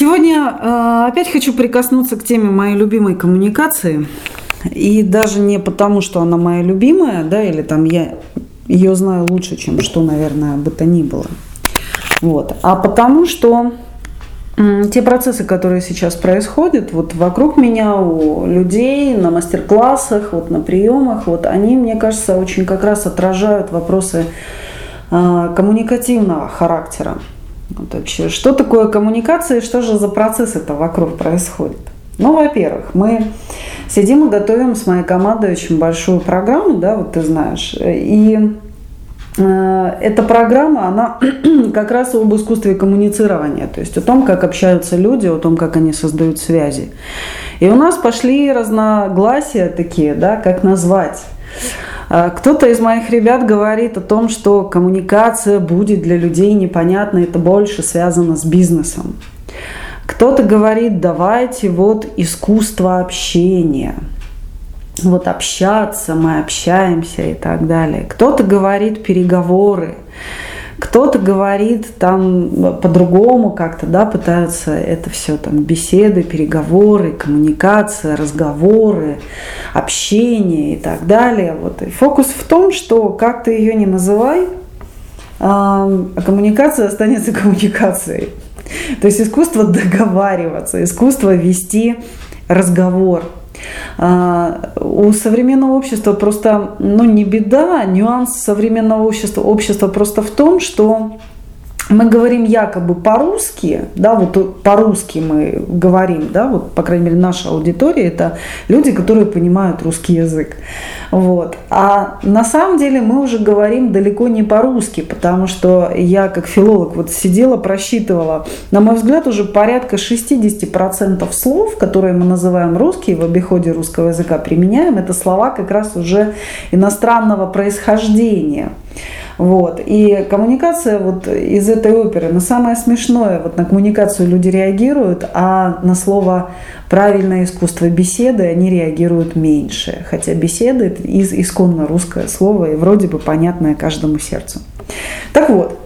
Сегодня э, опять хочу прикоснуться к теме моей любимой коммуникации. И даже не потому, что она моя любимая, да, или там я ее знаю лучше, чем что, наверное, бы то ни было. Вот. А потому что те процессы, которые сейчас происходят вот вокруг меня, у людей, на мастер-классах, вот на приемах, вот они, мне кажется, очень как раз отражают вопросы э, коммуникативного характера. Вот вообще, что такое коммуникация и что же за процесс это вокруг происходит? Ну, во-первых, мы сидим и готовим с моей командой очень большую программу, да, вот ты знаешь, и э, эта программа, она как раз об искусстве коммуницирования, то есть о том, как общаются люди, о том, как они создают связи. И у нас пошли разногласия такие, да, как назвать. А, кто-то из моих ребят говорит о том, что коммуникация будет для людей непонятна, это больше связано с бизнесом. Кто-то говорит, давайте вот искусство общения. Вот общаться, мы общаемся и так далее. Кто-то говорит переговоры. Кто-то говорит там по-другому как-то, да, пытаются это все там беседы, переговоры, коммуникация, разговоры, общение и так далее. Вот. И фокус в том, что как ты ее не называй, а коммуникация останется коммуникацией. То есть искусство договариваться, искусство вести разговор – у современного общества просто, ну не беда, нюанс современного общества, общества просто в том, что мы говорим якобы по-русски, да, вот по-русски мы говорим, да, вот, по крайней мере, наша аудитория – это люди, которые понимают русский язык. Вот. А на самом деле мы уже говорим далеко не по-русски, потому что я как филолог вот сидела, просчитывала, на мой взгляд, уже порядка 60% слов, которые мы называем русские в обиходе русского языка, применяем, это слова как раз уже иностранного происхождения. Вот. И коммуникация вот из этой оперы, но самое смешное, вот на коммуникацию люди реагируют, а на слово правильное искусство беседы они реагируют меньше. Хотя беседа это из исконно русское слово и вроде бы понятное каждому сердцу. Так вот,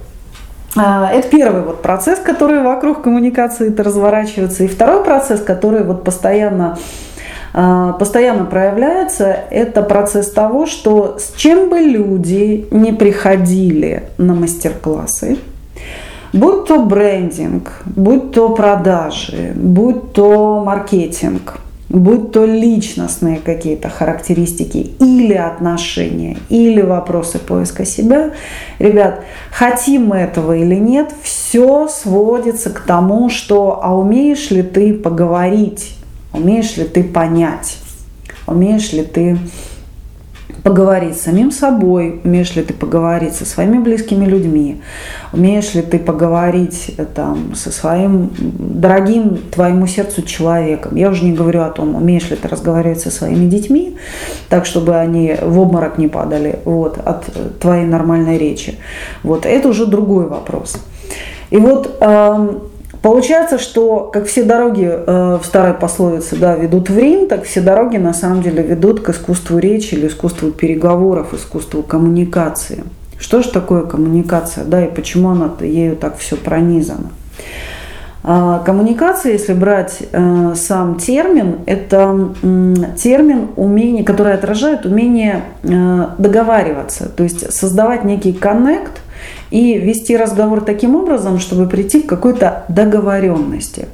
а, это первый вот процесс, который вокруг коммуникации это разворачивается. И второй процесс, который вот постоянно постоянно проявляется, это процесс того, что с чем бы люди не приходили на мастер-классы, будь то брендинг, будь то продажи, будь то маркетинг, будь то личностные какие-то характеристики или отношения, или вопросы поиска себя, ребят, хотим мы этого или нет, все сводится к тому, что а умеешь ли ты поговорить Умеешь ли ты понять? Умеешь ли ты поговорить с самим собой, умеешь ли ты поговорить со своими близкими людьми, умеешь ли ты поговорить э, там, со своим дорогим твоему сердцу человеком. Я уже не говорю о том, умеешь ли ты разговаривать со своими детьми, так, чтобы они в обморок не падали вот, от э, твоей нормальной речи. Вот, это уже другой вопрос. И вот эм, Получается, что как все дороги э, в старой пословице да, ведут в Рим, так все дороги на самом деле ведут к искусству речи или искусству переговоров, искусству коммуникации. Что же такое коммуникация, да, и почему она ею так все пронизано? А, коммуникация, если брать э, сам термин, это э, термин умение, который отражает умение э, договариваться, то есть создавать некий коннект и вести разговор таким образом, чтобы прийти к какой-то договоренности.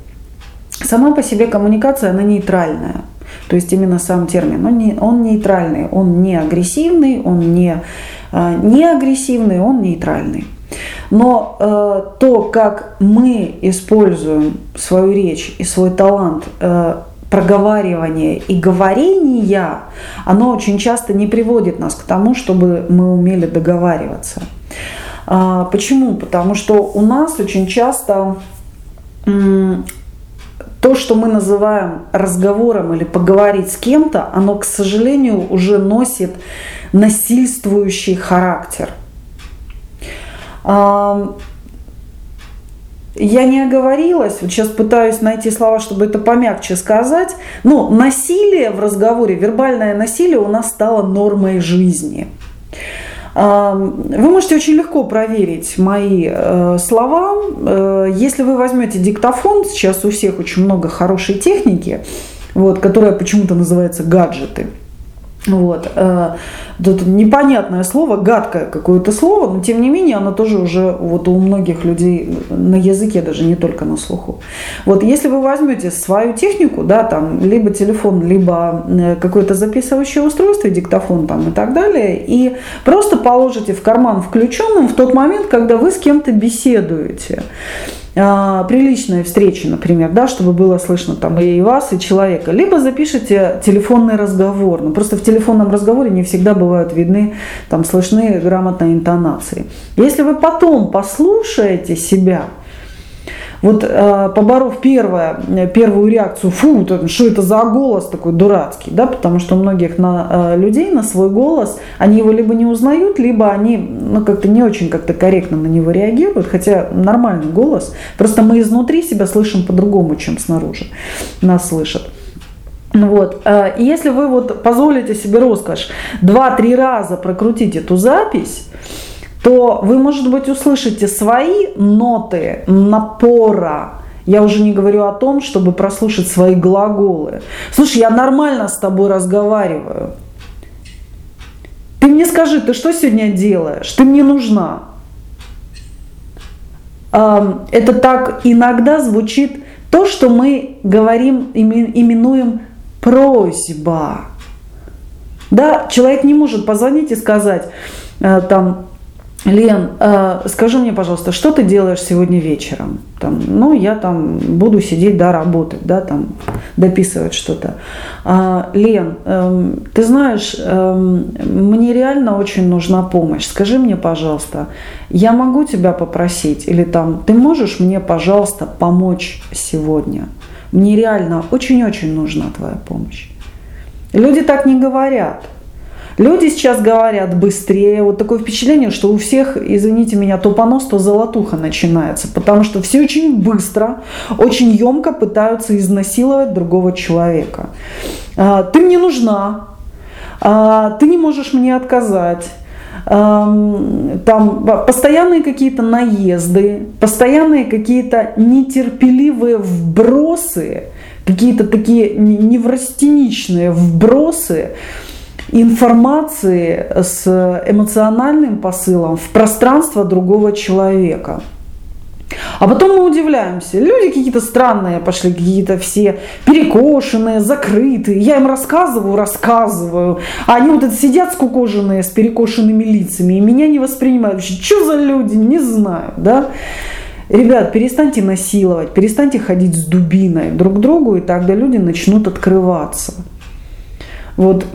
Сама по себе коммуникация, она нейтральная. То есть именно сам термин, он, не, он нейтральный, он не агрессивный, он не, э, не агрессивный, он нейтральный. Но э, то, как мы используем свою речь и свой талант э, проговаривания и говорения, оно очень часто не приводит нас к тому, чтобы мы умели договариваться. А, почему? Потому что у нас очень часто то, что мы называем разговором или поговорить с кем-то, оно, к сожалению, уже носит насильствующий характер. А, я не оговорилась, вот сейчас пытаюсь найти слова, чтобы это помягче сказать. Но насилие в разговоре, вербальное насилие у нас стало нормой жизни. Вы можете очень легко проверить мои э, слова. Э, если вы возьмете диктофон, сейчас у всех очень много хорошей техники, вот, которая почему-то называется гаджеты – вот. Э, тут непонятное слово, гадкое какое-то слово, но тем не менее оно тоже уже вот у многих людей на языке, даже не только на слуху. Вот если вы возьмете свою технику, да, там, либо телефон, либо э, какое-то записывающее устройство, диктофон там и так далее, и просто положите в карман включенным в тот момент, когда вы с кем-то беседуете, а, приличная встреча, например, да, чтобы было слышно там и вас, и человека. Либо запишите телефонный разговор. Но просто в телефонном разговоре не всегда бывают видны, там слышны грамотные интонации. Если вы потом послушаете себя, вот э, поборов первое, первую реакцию, фу, что это за голос такой дурацкий, да, потому что у многих на, э, людей на свой голос, они его либо не узнают, либо они ну, как-то не очень как-то корректно на него реагируют, хотя нормальный голос, просто мы изнутри себя слышим по-другому, чем снаружи нас слышат. Вот. Э, и если вы вот позволите себе роскошь два-три раза прокрутить эту запись, то вы, может быть, услышите свои ноты напора. Я уже не говорю о том, чтобы прослушать свои глаголы. Слушай, я нормально с тобой разговариваю. Ты мне скажи, ты что сегодня делаешь? Ты мне нужна. Это так иногда звучит то, что мы говорим, именуем просьба. Да, человек не может позвонить и сказать, э, там, Лен, э, скажи мне, пожалуйста, что ты делаешь сегодня вечером? Там, ну, я там буду сидеть, да, работать, да, там, дописывать что-то. А, Лен, э, ты знаешь, э, мне реально очень нужна помощь. Скажи мне, пожалуйста, я могу тебя попросить? Или там, ты можешь мне, пожалуйста, помочь сегодня? Мне реально очень-очень нужна твоя помощь. Люди так не говорят. Люди сейчас говорят быстрее. Вот такое впечатление, что у всех, извините меня, то понос, то золотуха начинается. Потому что все очень быстро, очень емко пытаются изнасиловать другого человека. А, ты мне нужна, а, ты не можешь мне отказать там постоянные какие-то наезды, постоянные какие-то нетерпеливые вбросы, какие-то такие неврастеничные вбросы, информации с эмоциональным посылом в пространство другого человека. А потом мы удивляемся. Люди какие-то странные пошли, какие-то все перекошенные, закрытые. Я им рассказываю, рассказываю. А они вот это сидят скукоженные, с перекошенными лицами. И меня не воспринимают. Что за люди? Не знаю. Да? Ребят, перестаньте насиловать, перестаньте ходить с дубиной друг к другу, и тогда люди начнут открываться. Вот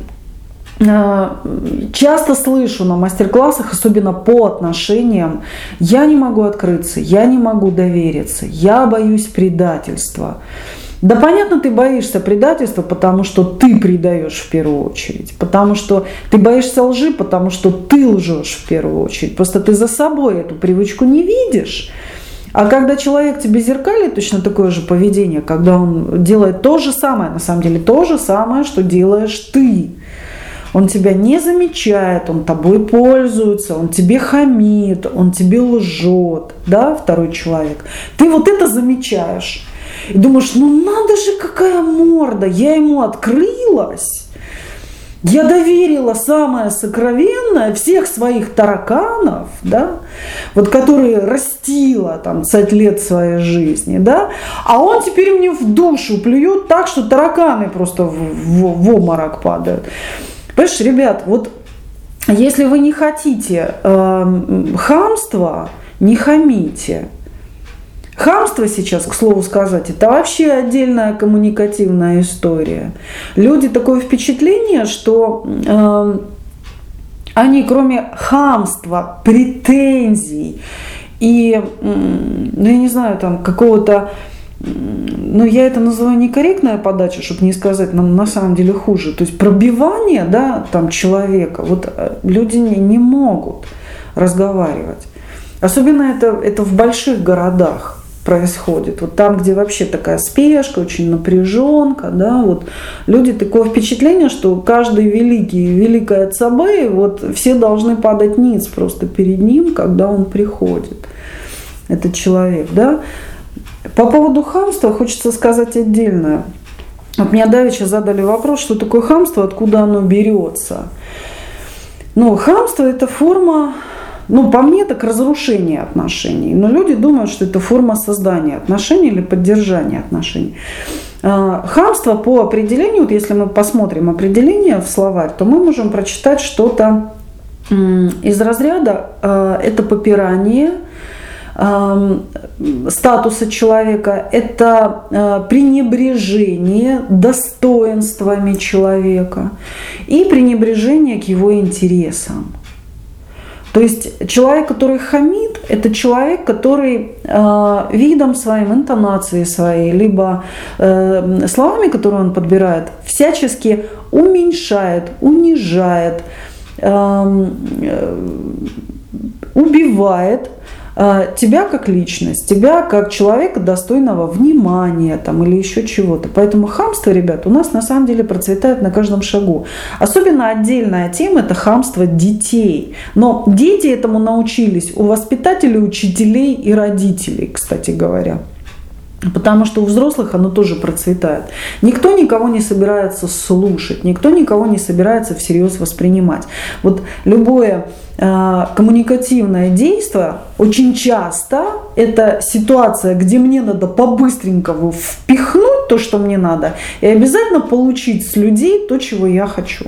часто слышу на мастер-классах, особенно по отношениям, я не могу открыться, я не могу довериться, я боюсь предательства. Да понятно, ты боишься предательства, потому что ты предаешь в первую очередь, потому что ты боишься лжи, потому что ты лжешь в первую очередь. Просто ты за собой эту привычку не видишь. А когда человек тебе зеркалит точно такое же поведение, когда он делает то же самое, на самом деле то же самое, что делаешь ты, он тебя не замечает, он тобой пользуется, он тебе хамит, он тебе лжет, да, второй человек. Ты вот это замечаешь. И думаешь, ну надо же, какая морда, я ему открылась. Я доверила самое сокровенное всех своих тараканов, да, вот которые растила там 20 лет своей жизни, да, а он теперь мне в душу плюет так, что тараканы просто в, в, в обморок падают. Понимаешь, ребят, вот если вы не хотите э, хамства, не хамите. Хамство сейчас, к слову сказать, это вообще отдельная коммуникативная история. Люди такое впечатление, что э, они кроме хамства, претензий и, ну я не знаю, там какого-то но я это называю некорректная подача, чтобы не сказать нам на самом деле хуже. То есть пробивание да, там, человека, вот э, люди не, не могут разговаривать. Особенно это, это в больших городах. происходит. Вот там, где вообще такая спешка, очень напряженка, да, вот люди такое впечатление, что каждый великий, великая Цабей, вот все должны падать ниц просто перед ним, когда он приходит, этот человек, да. По поводу хамства хочется сказать отдельное. Вот меня давеча задали вопрос, что такое хамство, откуда оно берется. Ну, хамство – это форма ну, по мне, так разрушение отношений. Но люди думают, что это форма создания отношений или поддержания отношений. А, хамство по определению, вот если мы посмотрим определение в словарь, то мы можем прочитать что-то из разряда а, это попирание статуса человека, это пренебрежение достоинствами человека и пренебрежение к его интересам. То есть человек, который хамит, это человек, который э, видом своим, интонацией своей, либо э, словами, которые он подбирает, всячески уменьшает, унижает, э, э, убивает Э, тебя как личность, тебя как человека достойного внимания там, или еще чего-то. Поэтому хамство, ребят, у нас на самом деле процветает на каждом шагу. Особенно отдельная тема – это хамство детей. Но дети этому научились у воспитателей, учителей и родителей, кстати говоря. Потому что у взрослых оно тоже процветает. Никто никого не собирается слушать, никто никого не собирается всерьез воспринимать. Вот любое э, коммуникативное действие очень часто это ситуация, где мне надо по-быстренькому впихнуть то, что мне надо, и обязательно получить с людей то, чего я хочу.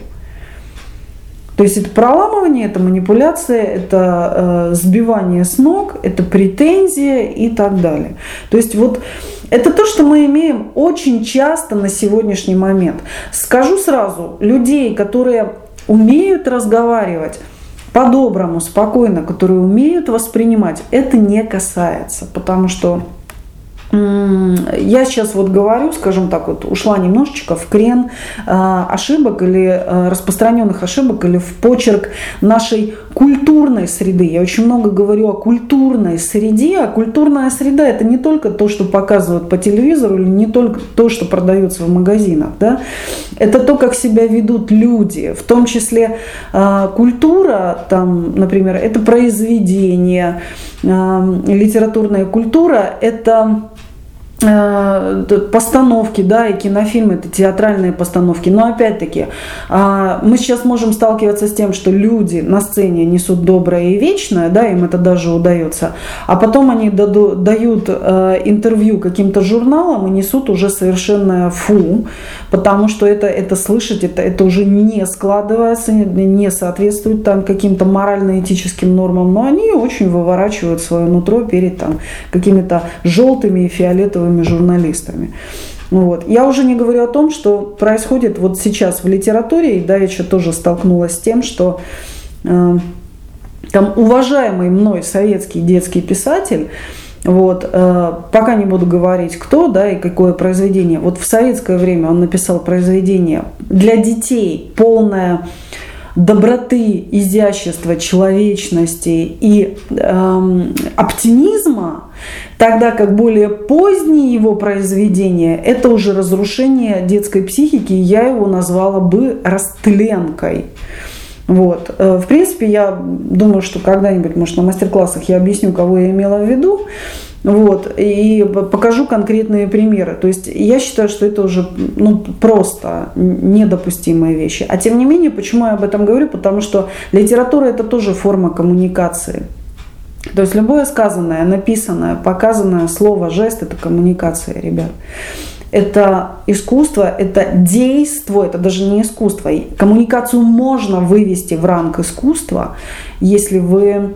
То есть это проламывание, это манипуляция, это э, сбивание с ног, это претензия и так далее. То есть вот это то, что мы имеем очень часто на сегодняшний момент. Скажу сразу, людей, которые умеют разговаривать, по-доброму, спокойно, которые умеют воспринимать, это не касается, потому что я сейчас вот говорю, скажем так, вот ушла немножечко в крен э, ошибок или э, распространенных ошибок или в почерк нашей культурной среды. Я очень много говорю о культурной среде, а культурная среда это не только то, что показывают по телевизору или не только то, что продается в магазинах, да? это то, как себя ведут люди, в том числе э, культура, там, например, это произведение, литературная культура – это постановки, да, и кинофильмы, это театральные постановки. Но опять-таки, а, мы сейчас можем сталкиваться с тем, что люди на сцене несут доброе и вечное, да, им это даже удается, а потом они дают э, интервью каким-то журналам и несут уже совершенно фу, потому что это, это слышать, это, это уже не складывается, не соответствует там каким-то морально-этическим нормам, но они очень выворачивают свое нутро перед там какими-то желтыми и фиолетовыми журналистами. Вот. Я уже не говорю о том, что происходит вот сейчас в литературе, и еще тоже столкнулась с тем, что э, там уважаемый мной советский детский писатель вот, э, пока не буду говорить, кто, да, и какое произведение. Вот в советское время он написал произведение для детей полное доброты, изящества, человечности и эм, оптимизма, тогда как более поздние его произведения – это уже разрушение детской психики, я его назвала бы растленкой. Вот. Э, в принципе, я думаю, что когда-нибудь, может, на мастер-классах я объясню, кого я имела в виду. Вот, и покажу конкретные примеры. То есть я считаю, что это уже ну, просто недопустимые вещи. А тем не менее, почему я об этом говорю? Потому что литература это тоже форма коммуникации. То есть любое сказанное, написанное, показанное слово, жест – это коммуникация, ребят это искусство, это действо, это даже не искусство. Коммуникацию можно вывести в ранг искусства, если вы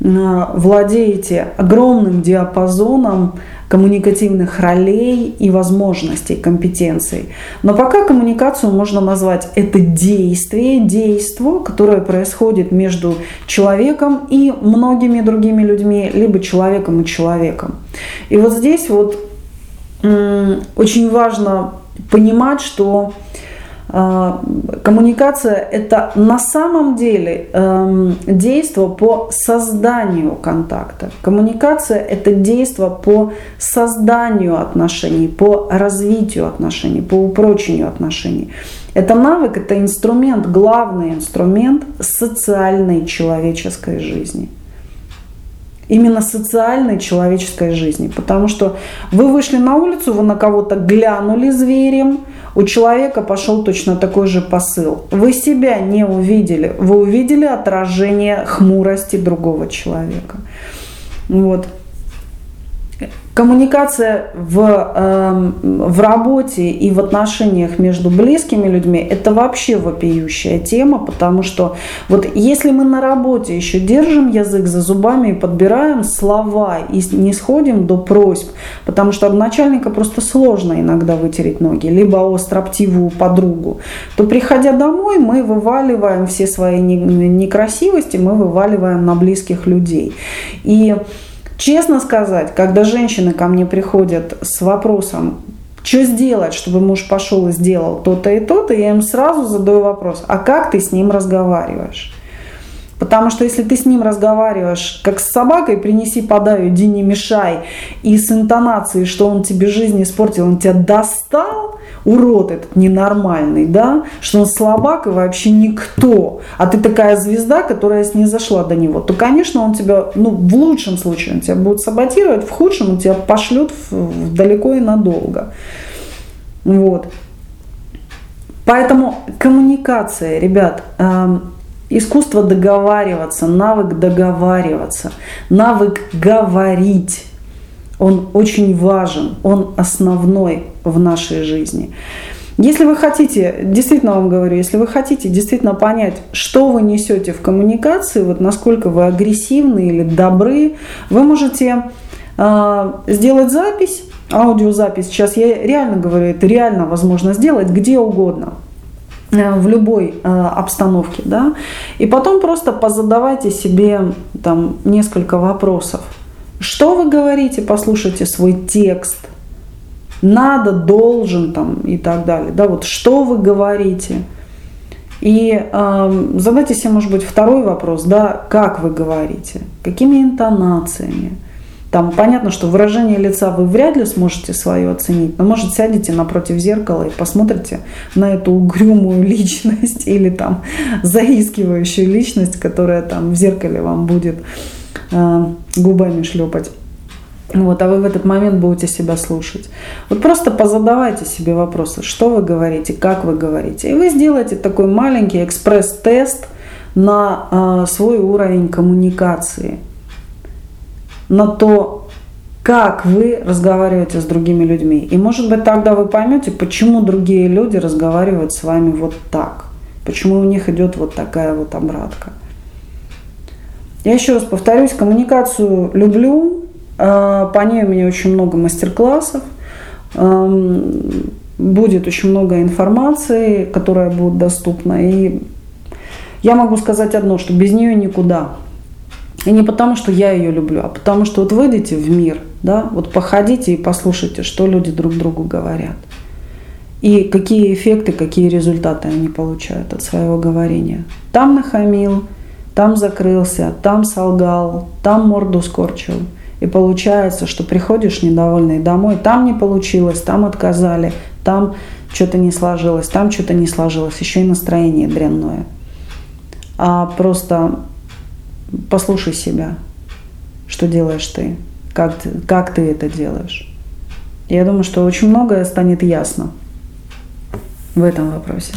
владеете огромным диапазоном коммуникативных ролей и возможностей, компетенций. Но пока коммуникацию можно назвать это действие, действо, которое происходит между человеком и многими другими людьми, либо человеком и человеком. И вот здесь вот очень важно понимать, что коммуникация – это на самом деле эм, действие по созданию контакта. Коммуникация – это действие по созданию отношений, по развитию отношений, по упрочению отношений. Это навык, это инструмент, главный инструмент социальной человеческой жизни – именно социальной человеческой жизни. Потому что вы вышли на улицу, вы на кого-то глянули зверем, у человека пошел точно такой же посыл. Вы себя не увидели, вы увидели отражение хмурости другого человека. Вот. Коммуникация в, э, в работе и в отношениях между близкими людьми – это вообще вопиющая тема, потому что вот если мы на работе еще держим язык за зубами и подбираем слова и не сходим до просьб, потому что об начальника просто сложно иногда вытереть ноги, либо о строптивую подругу, то приходя домой мы вываливаем все свои некрасивости, мы вываливаем на близких людей. И Честно сказать, когда женщины ко мне приходят с вопросом, что сделать, чтобы муж пошел и сделал то-то и то-то, я им сразу задаю вопрос, а как ты с ним разговариваешь? Потому что если ты с ним разговариваешь как с собакой, принеси, подай, иди не мешай, и с интонацией, что он тебе жизнь испортил, он тебя достал, урод этот ненормальный, да, что он слабак и вообще никто, а ты такая звезда, которая не зашла до него, то, конечно, он тебя, ну, в лучшем случае он тебя будет саботировать, в худшем он тебя пошлет в, в далеко и надолго. Вот. Поэтому коммуникация, ребят, э, искусство договариваться, навык договариваться, навык говорить он очень важен, он основной в нашей жизни. Если вы хотите, действительно вам говорю, если вы хотите действительно понять, что вы несете в коммуникации, вот насколько вы агрессивны или добры, вы можете э, сделать запись, аудиозапись. Сейчас я реально говорю, это реально возможно сделать где угодно в любой э, обстановке, да, и потом просто позадавайте себе там несколько вопросов. Что вы говорите, послушайте свой текст. Надо, должен там и так далее. Да, вот что вы говорите. И э, задайте себе, может быть, второй вопрос, да, как вы говорите, какими интонациями. Там понятно, что выражение лица вы вряд ли сможете свое оценить, но может сядете напротив зеркала и посмотрите на эту угрюмую личность или там заискивающую личность, которая там в зеркале вам будет Э, губами шлепать. Вот, а вы в этот момент будете себя слушать. Вот просто позадавайте себе вопросы, что вы говорите, как вы говорите. И вы сделаете такой маленький экспресс-тест на э, свой уровень коммуникации, на то, как вы разговариваете с другими людьми. И может быть тогда вы поймете, почему другие люди разговаривают с вами вот так. Почему у них идет вот такая вот обратка. Я еще раз повторюсь, коммуникацию люблю, а, по ней у меня очень много мастер-классов, будет очень много информации, которая будет доступна. И я могу сказать одно, что без нее никуда. И не потому, что я ее люблю, а потому что вот выйдите в мир, да, вот походите и послушайте, что люди друг другу говорят. И какие эффекты, какие результаты они получают от своего говорения. Там нахамил, там закрылся, там солгал, там морду скорчил. И получается, что приходишь недовольный домой, там не получилось, там отказали, там что-то не сложилось, там что-то не сложилось, еще и настроение дрянное. А просто послушай себя, что делаешь ты, как, как ты это делаешь. Я думаю, что очень многое станет ясно в этом вопросе.